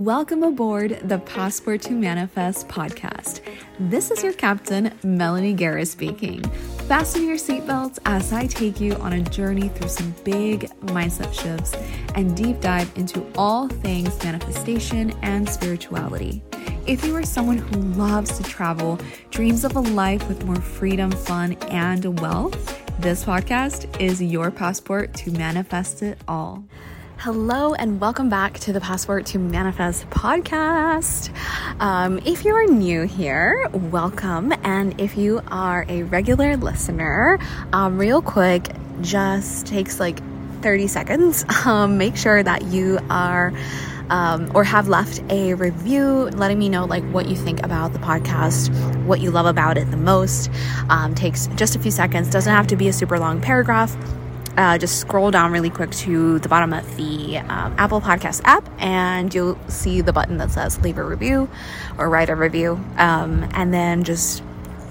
Welcome aboard the Passport to Manifest podcast. This is your captain, Melanie Guerra speaking. Fasten your seatbelts as I take you on a journey through some big mindset shifts and deep dive into all things manifestation and spirituality. If you are someone who loves to travel, dreams of a life with more freedom, fun, and wealth, this podcast is your passport to manifest it all. Hello, and welcome back to the Passport to Manifest podcast. Um, if you are new here, welcome. And if you are a regular listener, um, real quick, just takes like 30 seconds. Um, make sure that you are. Um, or have left a review letting me know like what you think about the podcast what you love about it the most um, takes just a few seconds doesn't have to be a super long paragraph uh, just scroll down really quick to the bottom of the um, Apple Podcast app, and you'll see the button that says leave a review or write a review. Um, and then just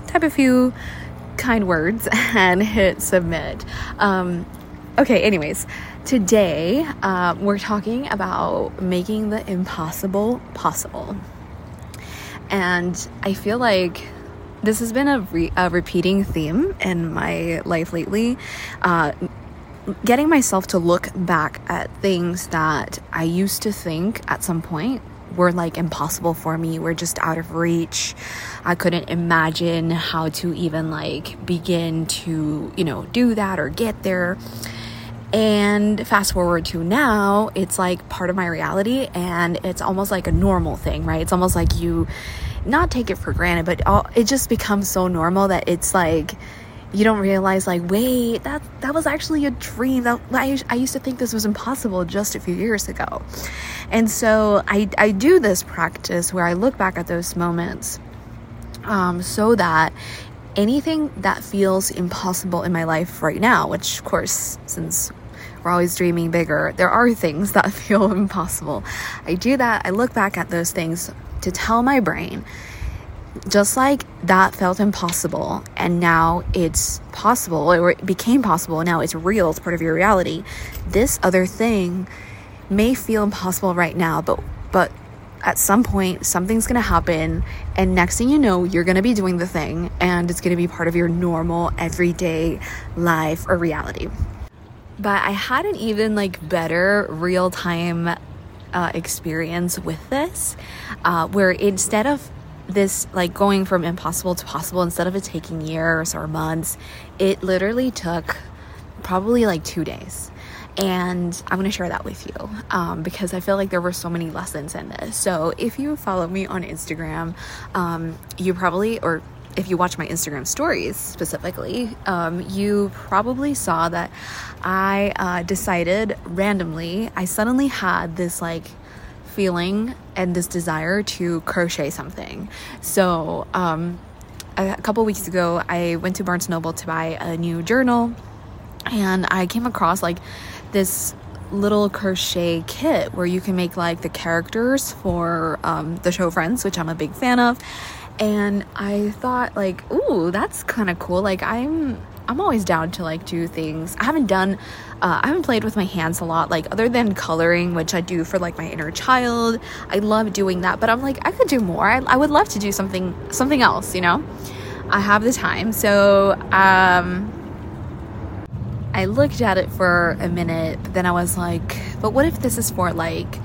type a few kind words and hit submit. Um, okay, anyways, today uh, we're talking about making the impossible possible. And I feel like this has been a, re- a repeating theme in my life lately. Uh, getting myself to look back at things that I used to think at some point were like impossible for me, were just out of reach. I couldn't imagine how to even like begin to, you know, do that or get there. And fast forward to now, it's like part of my reality and it's almost like a normal thing, right? It's almost like you not take it for granted, but it just becomes so normal that it's like, you don't realize like wait that that was actually a dream. That I, I used to think this was impossible just a few years ago. And so i i do this practice where i look back at those moments um, so that anything that feels impossible in my life right now which of course since we're always dreaming bigger there are things that feel impossible. I do that. I look back at those things to tell my brain just like that felt impossible and now it's possible or it became possible now it's real it's part of your reality. This other thing may feel impossible right now but but at some point something's going to happen and next thing you know you're going to be doing the thing and it's going to be part of your normal everyday life or reality. But i had an even like better real time uh, experience with this uh, where instead of this like going from impossible to possible instead of it taking years or months it literally took probably like two days. And i'm going to share that with you um, because i feel like there were so many lessons in this. So if you follow me on instagram um, you probably or if you watch my Instagram stories specifically, um, you probably saw that I uh, decided randomly, I suddenly had this like feeling and this desire to crochet something. So, um, a couple weeks ago, I went to Barnes Noble to buy a new journal, and I came across like this little crochet kit where you can make like the characters for um, the show Friends, which I'm a big fan of. And I thought like, ooh, that's kind of cool. Like I'm I'm always down to like do things. I haven't done, uh, I haven't played with my hands a lot, like other than coloring, which I do for like my inner child. I love doing that, but I'm like, I could do more. I, I would love to do something, something else, you know? I have the time. So, um, I looked at it for a minute, but then I was like, but what if this is for like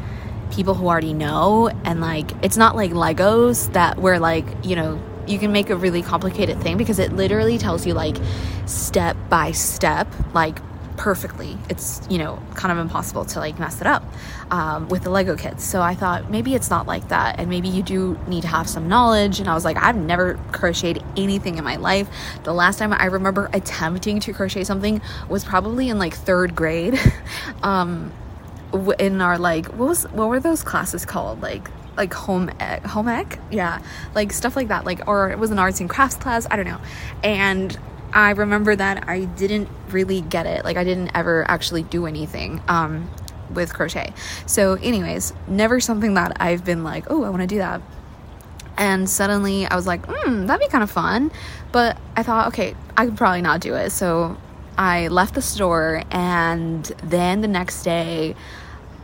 people who already know and like it's not like Legos that where like, you know, you can make a really complicated thing because it literally tells you like step by step like perfectly. It's you know kind of impossible to like mess it up um, with the lego kits. So i thought maybe it's not like that and maybe you do need to have some knowledge and i was like i've never crocheted anything in my life. The last time i remember attempting to crochet something was probably in like third grade. Um, in our like what was what were those classes called? Like like home ec, home ec, yeah, like stuff like that. Like, or it was an arts and crafts class. I don't know. And I remember that I didn't really get it. Like, I didn't ever actually do anything um, with crochet. So, anyways, never something that I've been like, oh, I want to do that. And suddenly I was like, hmm, that'd be kind of fun. But I thought, okay, I could probably not do it. So I left the store, and then the next day,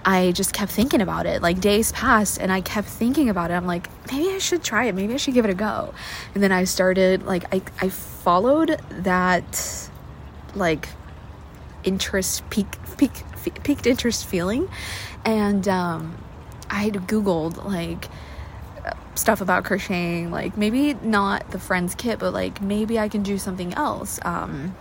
I just kept thinking about it. Like days passed and I kept thinking about it. I'm like, maybe I should try it. Maybe I should give it a go. And then I started like I I followed that like interest peak peak piqued interest feeling and um I had googled like stuff about crocheting like maybe not the friends kit but like maybe I can do something else um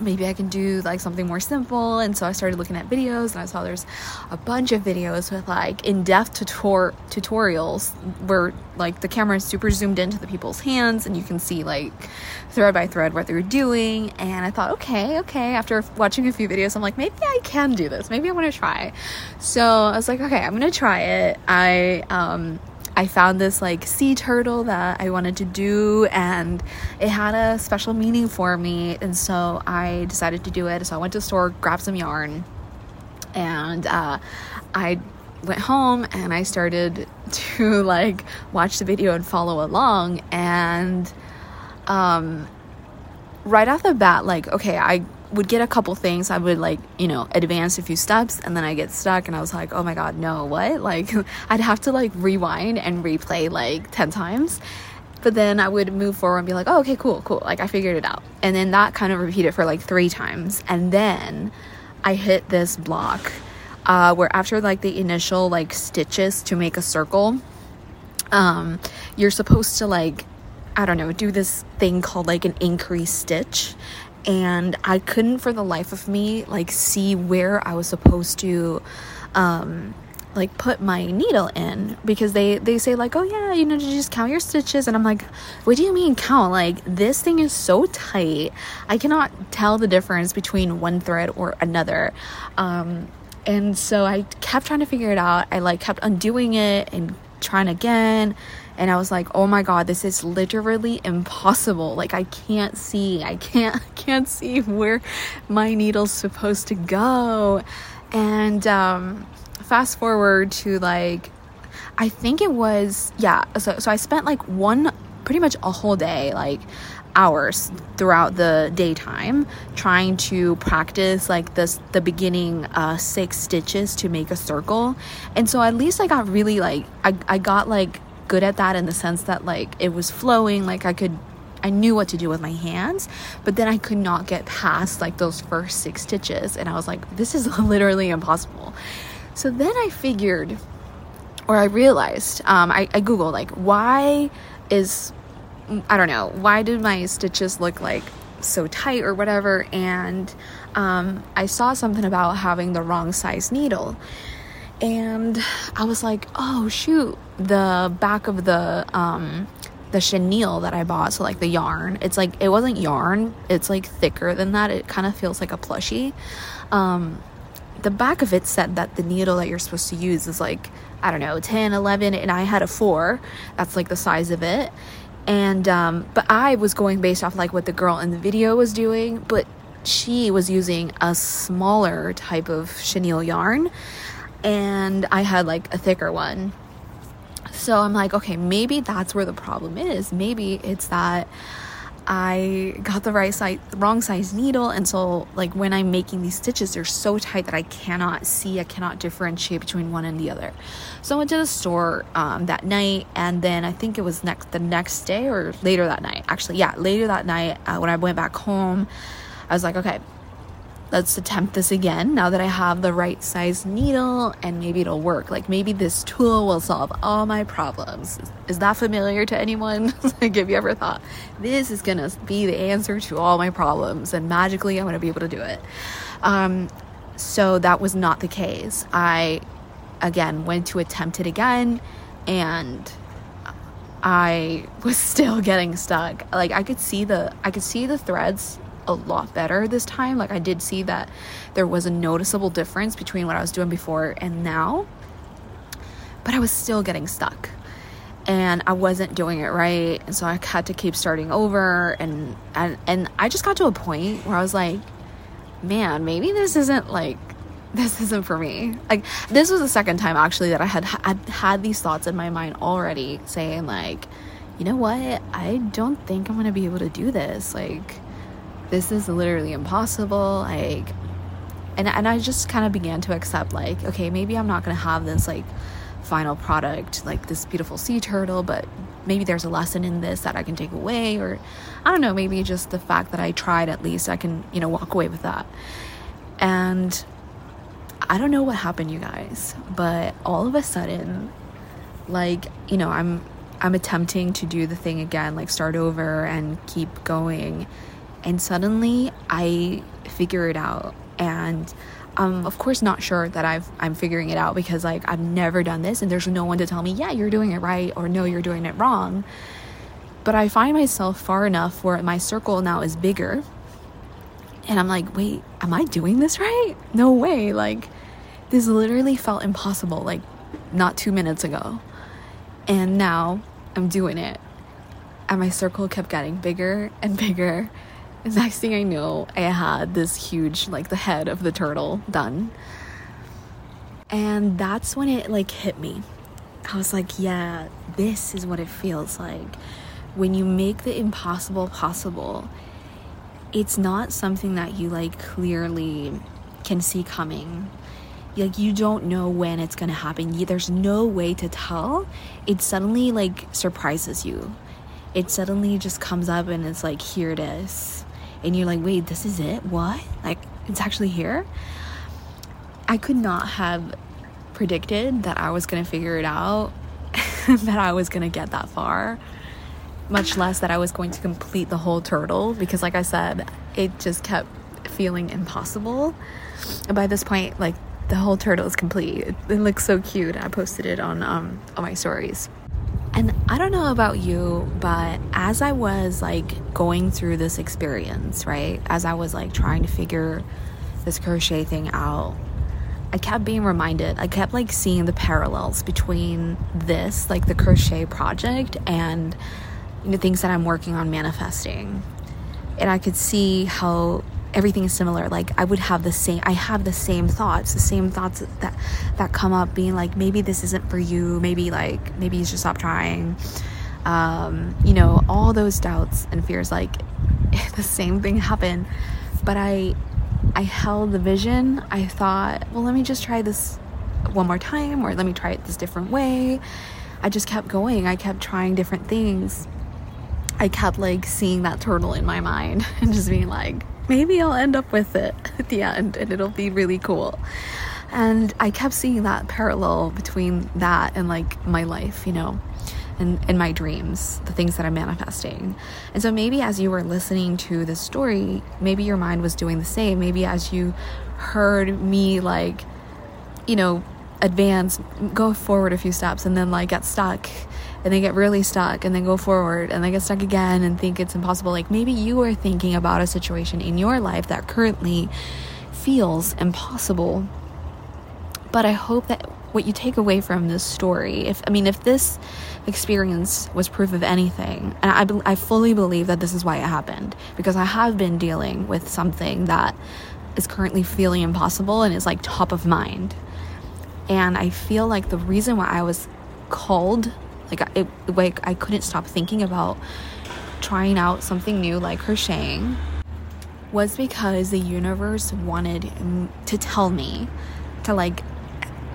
maybe I can do like something more simple. And so I started looking at videos and I saw there's a bunch of videos with like in depth tutor- tutorials where like the camera is super zoomed into the people's hands and you can see like thread by thread what they're doing. And I thought, okay, okay. After watching a few videos, I'm like, maybe I can do this. Maybe I want to try. So I was like, okay, I'm going to try it. I, um, I found this like sea turtle that I wanted to do, and it had a special meaning for me. And so I decided to do it. So I went to the store, grabbed some yarn, and uh, I went home and I started to like watch the video and follow along. And um, right off the bat, like, okay, I would get a couple things. I would like, you know, advance a few steps and then I get stuck and I was like, oh my God, no, what? Like, I'd have to like rewind and replay like 10 times. But then I would move forward and be like, oh, okay, cool, cool. Like, I figured it out. And then that kind of repeated for like three times. And then I hit this block uh, where after like the initial like stitches to make a circle, um, you're supposed to like, I don't know, do this thing called like an increase stitch and I couldn't for the life of me like see where I was supposed to um like put my needle in because they they say like oh yeah you know just count your stitches? And I'm like what do you mean count? Like this thing is so tight. I cannot tell the difference between one thread or another. Um and so I kept trying to figure it out. I like kept undoing it and trying again and I was like, "Oh my god, this is literally impossible. Like I can't see. I can't can't see where my needle's supposed to go." And um fast forward to like I think it was yeah, so so I spent like one pretty much a whole day like hours throughout the daytime trying to practice like this the beginning uh six stitches to make a circle and so at least i got really like i, I got like good at that in the sense that like it was flowing like i could I knew what to do with my hands, but then I could not get past like those first six stitches. And I was like, this is literally impossible. So then I figured, or I realized, um, I, I Googled, like, why is, I don't know, why did my stitches look like so tight or whatever? And um, I saw something about having the wrong size needle and I was like, oh shoot, the back of the um the chenille that I bought, so like the yarn, it's like it wasn't yarn, it's like thicker than that. It kind of feels like a plushie. Um the back of it said that the needle that you're supposed to use is like I don't know, 10, 11 and I had a 4. That's like the size of it. And um but I was going based off like what the girl in the video was doing, but she was using a smaller type of chenille yarn and I had like a thicker one. So I'm like, okay, maybe that's where the problem is. Maybe it's that I got the right size, wrong size needle, and so like when I'm making these stitches, they're so tight that I cannot see, I cannot differentiate between one and the other. So I went to the store um, that night, and then I think it was next the next day or later that night. Actually, yeah, later that night uh, when I went back home, I was like, okay, let's attempt this again now that I have the right size needle and maybe it'll work. Like maybe this tool will solve all my problems. Is that familiar to anyone? like, have you ever thought this is gonna be the answer to all my problems and magically I'm gonna be able to do it? Um, so that was not the case. I again went to attempt it again and I was still getting stuck. Like I could see the I could see the threads a lot better this time. Like I did see that there was a noticeable difference between what I was doing before and now. But I was still getting stuck. And I wasn't doing it right, and so I had to keep starting over and and and I just got to a point where I was like, man, maybe this isn't like this isn't for me. Like this was the second time actually that I had had had these thoughts in my mind already saying like, you know what? I don't think I'm going to be able to do this. Like this is literally impossible. Like, and and I just kind of began to accept like okay maybe I'm not gonna have this like final product like this beautiful sea turtle but maybe there's a lesson in this that I can take away or I don't know maybe just the fact that I tried at least I can you know walk away with that and I don't know what happened you guys but all of a sudden like you know I'm I'm attempting to do the thing again like start over and keep going and suddenly I figure it out. And I'm of course not sure that I've I'm figuring it out because like I've never done this and there's no one to tell me yeah you're doing it right or no you're doing it wrong. But I find myself far enough where my circle now is bigger. And I'm like wait am I doing this right? No way. Like this literally felt impossible like not 2 minutes ago. And now I'm doing it. And my circle kept getting bigger and bigger next thing I know, I had this huge, like the head of the turtle done. And that's when it like hit me. I was like, yeah, this is what it feels like. When you make the impossible possible, it's not something that you like clearly can see coming. Like you don't know when it's to happen. There's no way to tell. It suddenly like surprises you. It suddenly just comes up and it's like here it is and you're like, wait, this is it? What? Like, it's actually here? I could not have predicted that I was going to figure it out, that I was going to get that far, much less that I was going to complete the whole turtle because, like I said, it just kept feeling impossible. And by this point, like, the whole turtle is complete. It, it looks so cute. I posted it on um on my stories. And I don't know about you, but as I was like going through this experience, right? As I was like trying to figure this crochet thing out, I kept being reminded, I kept like seeing the parallels between this, like the crochet project, and you know, things that I'm working on manifesting. And I could see how everything is similar. Like i would have the same i have the same thoughts the same thoughts that that come up being like maybe this isn't for you. Maybe like maybe you should stop trying. Um, you know all those doubts and fears like the same thing happened but i i held the vision. I thought well let me just try this one more time or let me try it this different way. I just kept going. I kept trying different things. I kept like seeing that turtle in my mind and just being like maybe I'll end up with it at the end and it'll be really cool. And I kept seeing that parallel between that and like my life, you know, and, and my dreams, the things that I'm manifesting. And so maybe as you were listening to this story, maybe your mind was doing the same. Maybe as you heard me like, you know, advance, go forward a few steps and then like get stuck and then get really stuck and then go forward and then get stuck again and think it's impossible. Like maybe you are thinking about a situation in your life that currently feels impossible. But I hope that what you take away from this story, if I mean, if this experience was proof of anything, and I, I fully believe that this is why it happened, because I have been dealing with something that is currently feeling impossible and is like top of mind. And I feel like the reason why I was called like it like I couldn't stop thinking about trying out something new like crocheting was because the universe wanted to tell me to like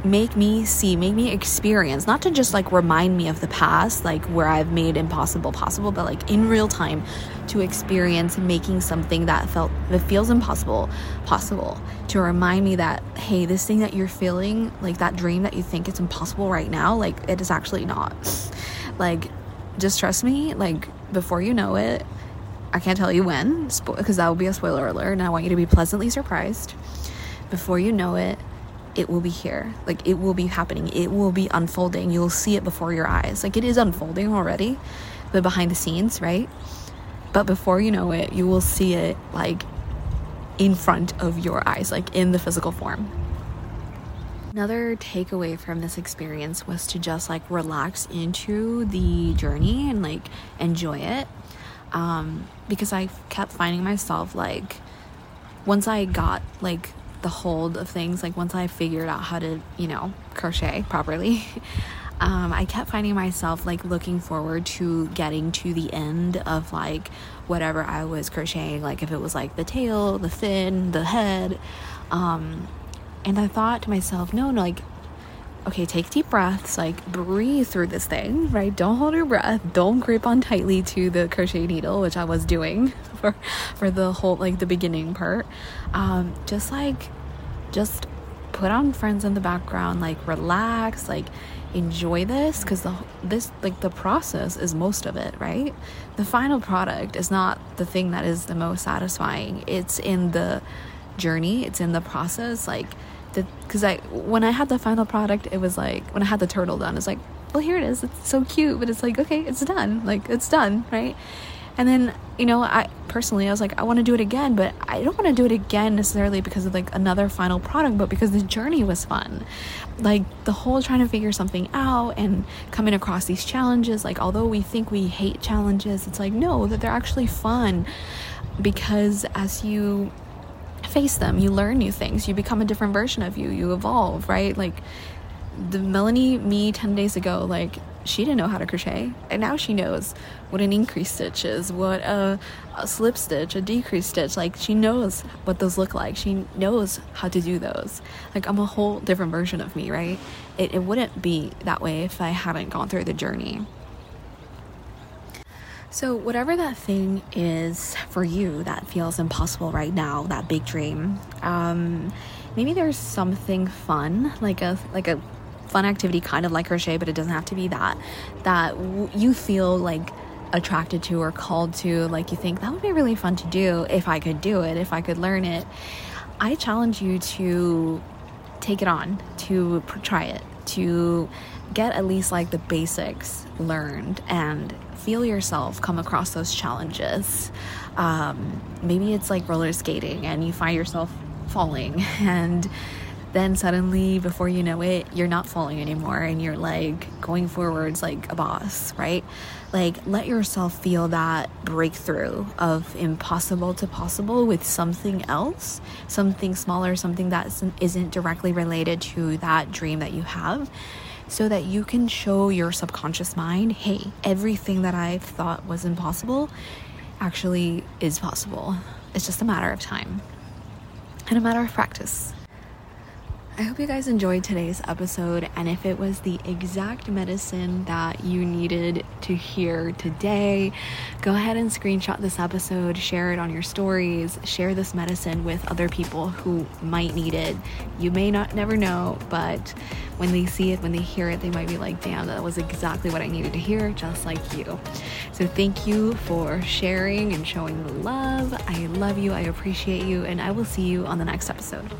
make me see, make me experience, not to just like remind me of the past, like where I've made impossible possible, but like in real time to experience making something that felt that feels impossible possible. To remind me that hey, this thing that you're feeling, like that dream that you think it's impossible right now, like it is actually not. like just trust me, like before you know it, I can't tell you when because that will be a spoiler alert and I want you to be pleasantly surprised. Before you know it, it will be here. Like it will be happening. It will be unfolding. You'll see it before your eyes. Like it is unfolding already, but behind the scenes, right? But before you know it, you will see it like in front of your eyes, like in the physical form. Another takeaway from this experience was to just like relax into the journey and like enjoy it. Um, because I kept finding myself like, once I got like the hold of things like once i figured out how to you know crochet properly um, I kept finding myself like looking forward to getting to the end of like whatever I was crocheting, like if it was like the tail, the fin, the head. Um, and I thought to myself, no, no, like, okay, take deep breaths, like breathe through this thing, right? Don't hold your breath. Don't grip on tightly to the crochet needle, which I was doing for for the whole like the beginning part. Um, just like, just put on friends in the background, like relax, like enjoy this because the this like the process is most of it right? The final product is not the thing that is the most satisfying. It's in the journey. It's in the process like the because i when i had the final product it was like when i had the turtle done it's like well here it is. It's so cute but it's like okay it's done. Like it's done right and then, you know, I personally, I was like, I want to do it again, but I don't want to do it again necessarily because of like another final product, but because the journey was fun. Like the whole trying to figure something out and coming across these challenges, like although we think we hate challenges, it's like, no, that they're actually fun because as you face them, you learn new things, you become a different version of you, you evolve, right? Like the Melanie me 10 days ago, like she didn't know how to crochet and now she knows what an increase stitch is what a, a, slip stitch a decrease stitch like she knows what those look like. She knows how to do those. Like i'm a whole different version of me right? It, it wouldn't be that way if i hadn't gone through the journey. So, whatever that thing is for you that feels impossible right now, that big dream, um, maybe there's something fun, like a like a fun activity, kind of like crochet, but it doesn't have to be that, that w- you feel like attracted to or called to, like you think that would be really fun to do if I could do it, if I could learn it. I challenge you to take it on, to try it, to get at least like the basics learned and feel yourself come across those challenges. Um, maybe it's like roller skating and you find yourself falling and then suddenly before you know it you're not falling anymore and you're like going forwards like a boss right? Like let yourself feel that breakthrough of impossible to possible with something else something smaller something that isn't directly related to that dream that you have so that you can show your subconscious mind hey everything that i thought was impossible actually is possible. It's just a matter of time and a matter of practice I hope you guys enjoyed today's episode. And if it was the exact medicine that you needed to hear today, go ahead and screenshot this episode, share it on your stories, share this medicine with other people who might need it. You may not never know, but when they see it, when they hear it, they might be like, damn, that was exactly what I needed to hear, just like you. So thank you for sharing and showing the love. I love you, I appreciate you, and I will see you on the next episode.